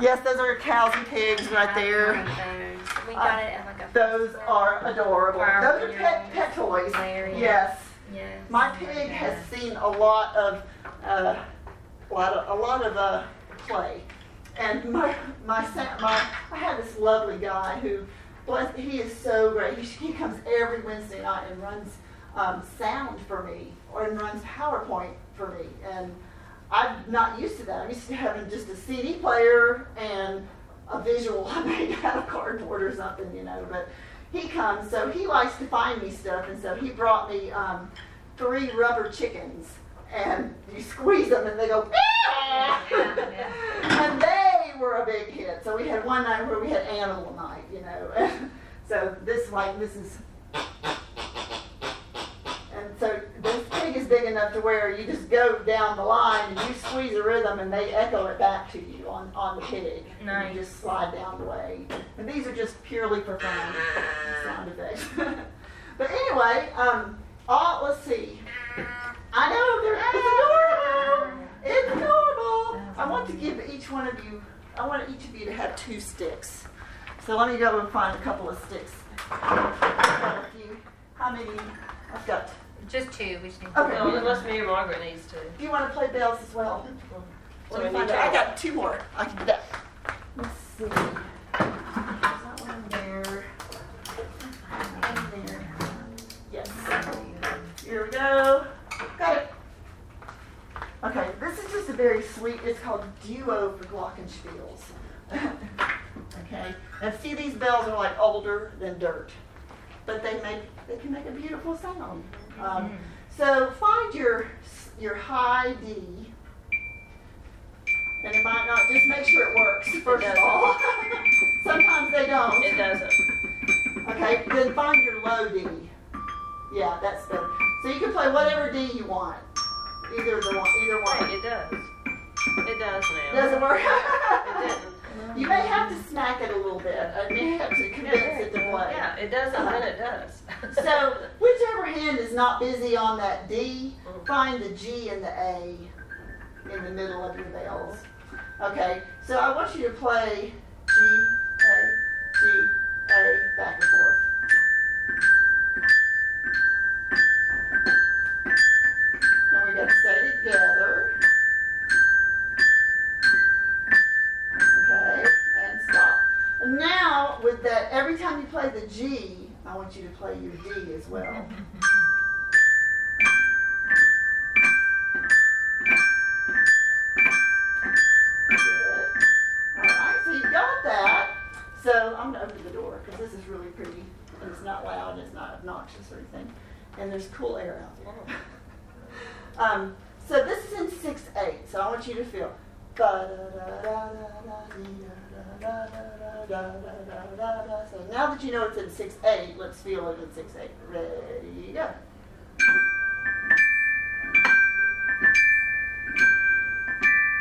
yes, those are cows and pigs right there. Those. We got it in like a. Those are adorable. Those are pet, pet toys. Yes. Yes. My pig has seen a lot of, uh, a lot of, a lot of uh, play, and my my my I have this lovely guy who, bless, he is so great. He, he comes every Wednesday night and runs um, sound for me, or and runs PowerPoint for me, and I'm not used to that. I'm used to having just a CD player and a visual [LAUGHS] I made out of cardboard or something, you know. But he comes, so he likes to find me stuff, and so he brought me um, three rubber chickens, and you squeeze them, and they go. and they were a big hit. So we had one night where we had animal night, you know. [LAUGHS] so this like this is. And so this pig is big enough to where you just go down the line and you squeeze a rhythm and they echo it back to you on, on the pig. And you just slide down the way. And these are just purely fun sound effects. [LAUGHS] but anyway, um, all, let's see. I know, they're, it's adorable. It's adorable. I want to give each one of you, I want each of you to have two sticks. So let me go and find a couple of sticks. I've got a few. How many? I've got Just two. We just need Okay. No, unless me or Margaret needs to. Do you want to play bells as well? So Let we me find need out. I got two more. I can do that. Let's see. There's that one there. One there. Yes. Here we go. Got it. Okay, this is just a very sweet, it's called Duo for Glockenspiels. [LAUGHS] Okay, and see these bells are like older than dirt, but they make they can make a beautiful sound. Um, so find your your high D, and it might not. Just make sure it works first of all. [LAUGHS] Sometimes they don't. It doesn't. Okay, then find your low D. Yeah, that's good. So you can play whatever D you want. Either the one, either Right, one. it does. It does now. Doesn't work. It didn't. [LAUGHS] you may have to smack it a little bit. I may have to convince it to play. Yeah, it doesn't, then it uh-huh. does. [LAUGHS] So whichever hand is not busy on that D, mm-hmm. find the G and the A in the middle of your bells. Okay, so I want you to play G, A, G, A, back and forth. And we got to stay together. Now, with that, every time you play the G, I want you to play your D as well. So you got that. So I'm gonna open the door because this is really pretty and it's not loud and it's not obnoxious or anything, and there's cool air out there. [LAUGHS] um, so this is in six eight. So I want you to feel. So now that you know it's in six eight, let's feel it in six eight. Ready, go.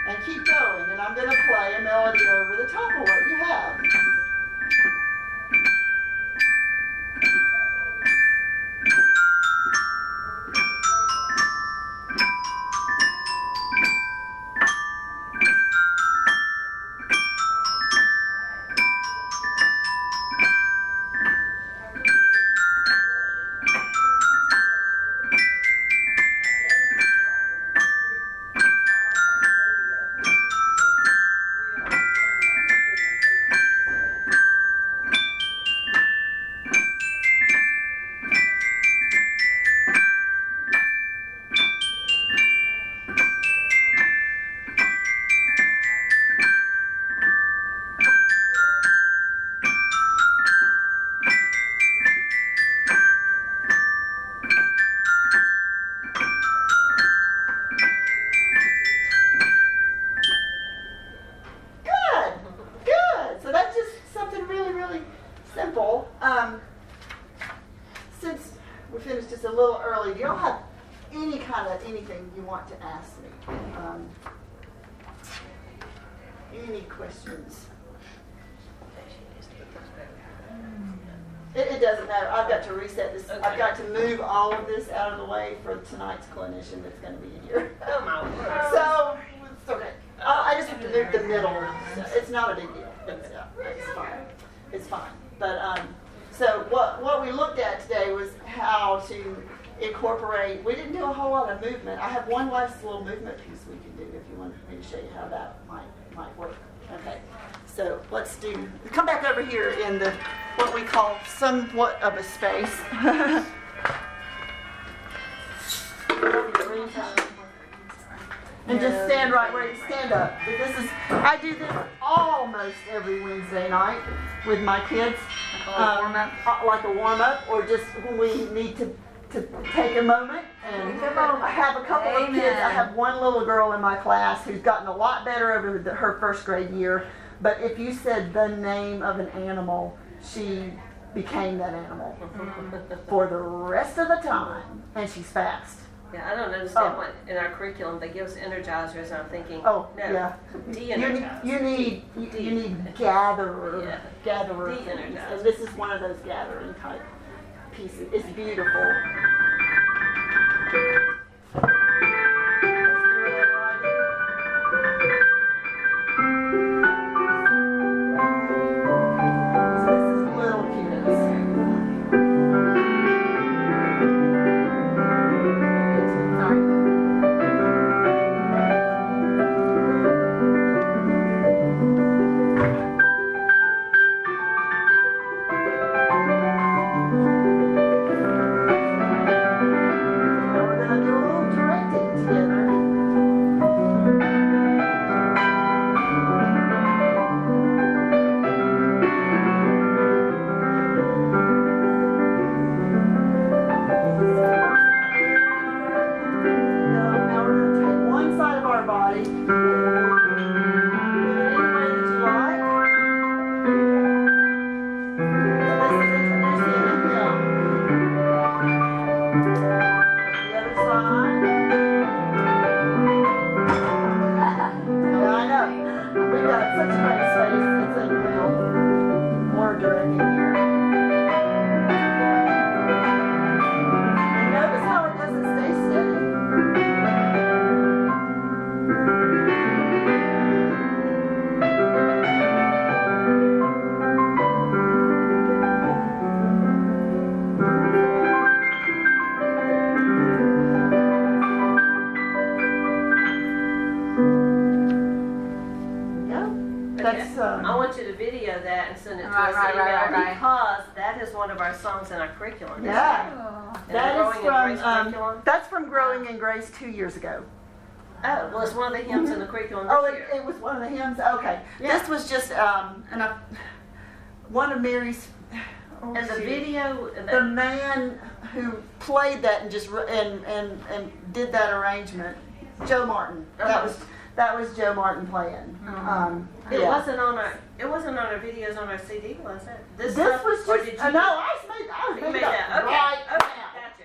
And keep going, and I'm going to play a melody over the top of what you have. All of this out of the way for tonight's clinician that's going to be here. Oh, my word. So, it's okay. Uh, I just have to move the middle. It's not a big deal. It's, it's fine. It's fine. But um, so what what we looked at today was how to incorporate. We didn't do a whole lot of movement. I have one last little movement piece we can do if you want me to show you how that might might work. Okay. So let's do. Come back over here in the what we call somewhat of a space. [LAUGHS] and just stand right where you stand up. But this is I do this almost every Wednesday night with my kids. Um, uh, like a warm up, or just when we need to to take a moment. And I have a couple of kids. I have one little girl in my class who's gotten a lot better over the, her first grade year. But if you said the name of an animal, she became that animal [LAUGHS] for the rest of the time, and she's fast. Yeah, I don't understand Oh. what, in our curriculum, they give us energizers, and I'm thinking, Oh, no. yeah. You, De-energize. you need you, you need gatherer Yeah. gatherer things, and this is one of those gathering type pieces. It's beautiful. Two years ago. Oh, well, it's one of the hymns in the curriculum this Oh, it, it was one of the hymns, okay. This was just, um, and I, one of Mary's, oh, And the shoot. video, the the, man who played that and just and and and did that arrangement, Joe Martin. That Uh-huh. was that was Joe Martin playing. Um, it yeah. wasn't on our, it wasn't on our videos on our CD, was it? This stuff, was just uh, no. I made. I made, made that, okay, right okay,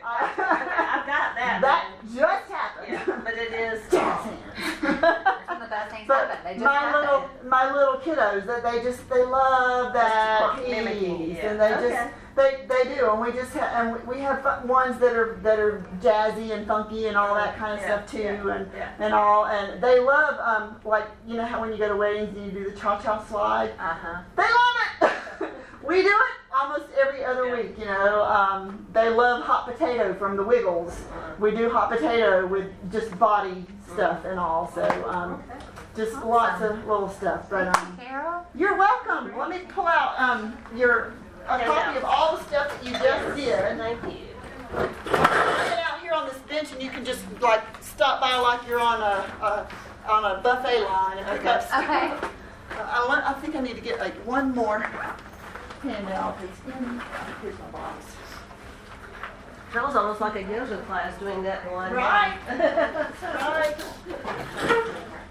now. Okay, I've got that. that then. just happened. Yeah, but it is. Jazz hands. That's when the best things But happen. They just my happen. little my little kiddos that they just they love that Just piece yeah. and they Okay. just they they do and we just ha- and we- we have ones that are that are jazzy and funky and all that kind of Yeah, stuff too yeah, and yeah. and all and they love um like you know how when you go to weddings and you do the cha cha slide Uh-huh. they love it [LAUGHS] we do it almost every other Yeah. week you know um, they love hot potato from the Wiggles Uh-huh. we do hot potato with just body stuff and all so um, Okay. just lots of little stuff. But um, Carol? you're welcome. Let me pull out um, your a copy of all the stuff that you just did. Thank you. Get out here on this bench, and you can just like stop by like you're on a, a on a buffet line and pick up stuff. Okay. Uh, I, I think I need to get like one more handout. It's in. Box. That was almost like a yoga class doing that one. Right. [LAUGHS] Right. [LAUGHS]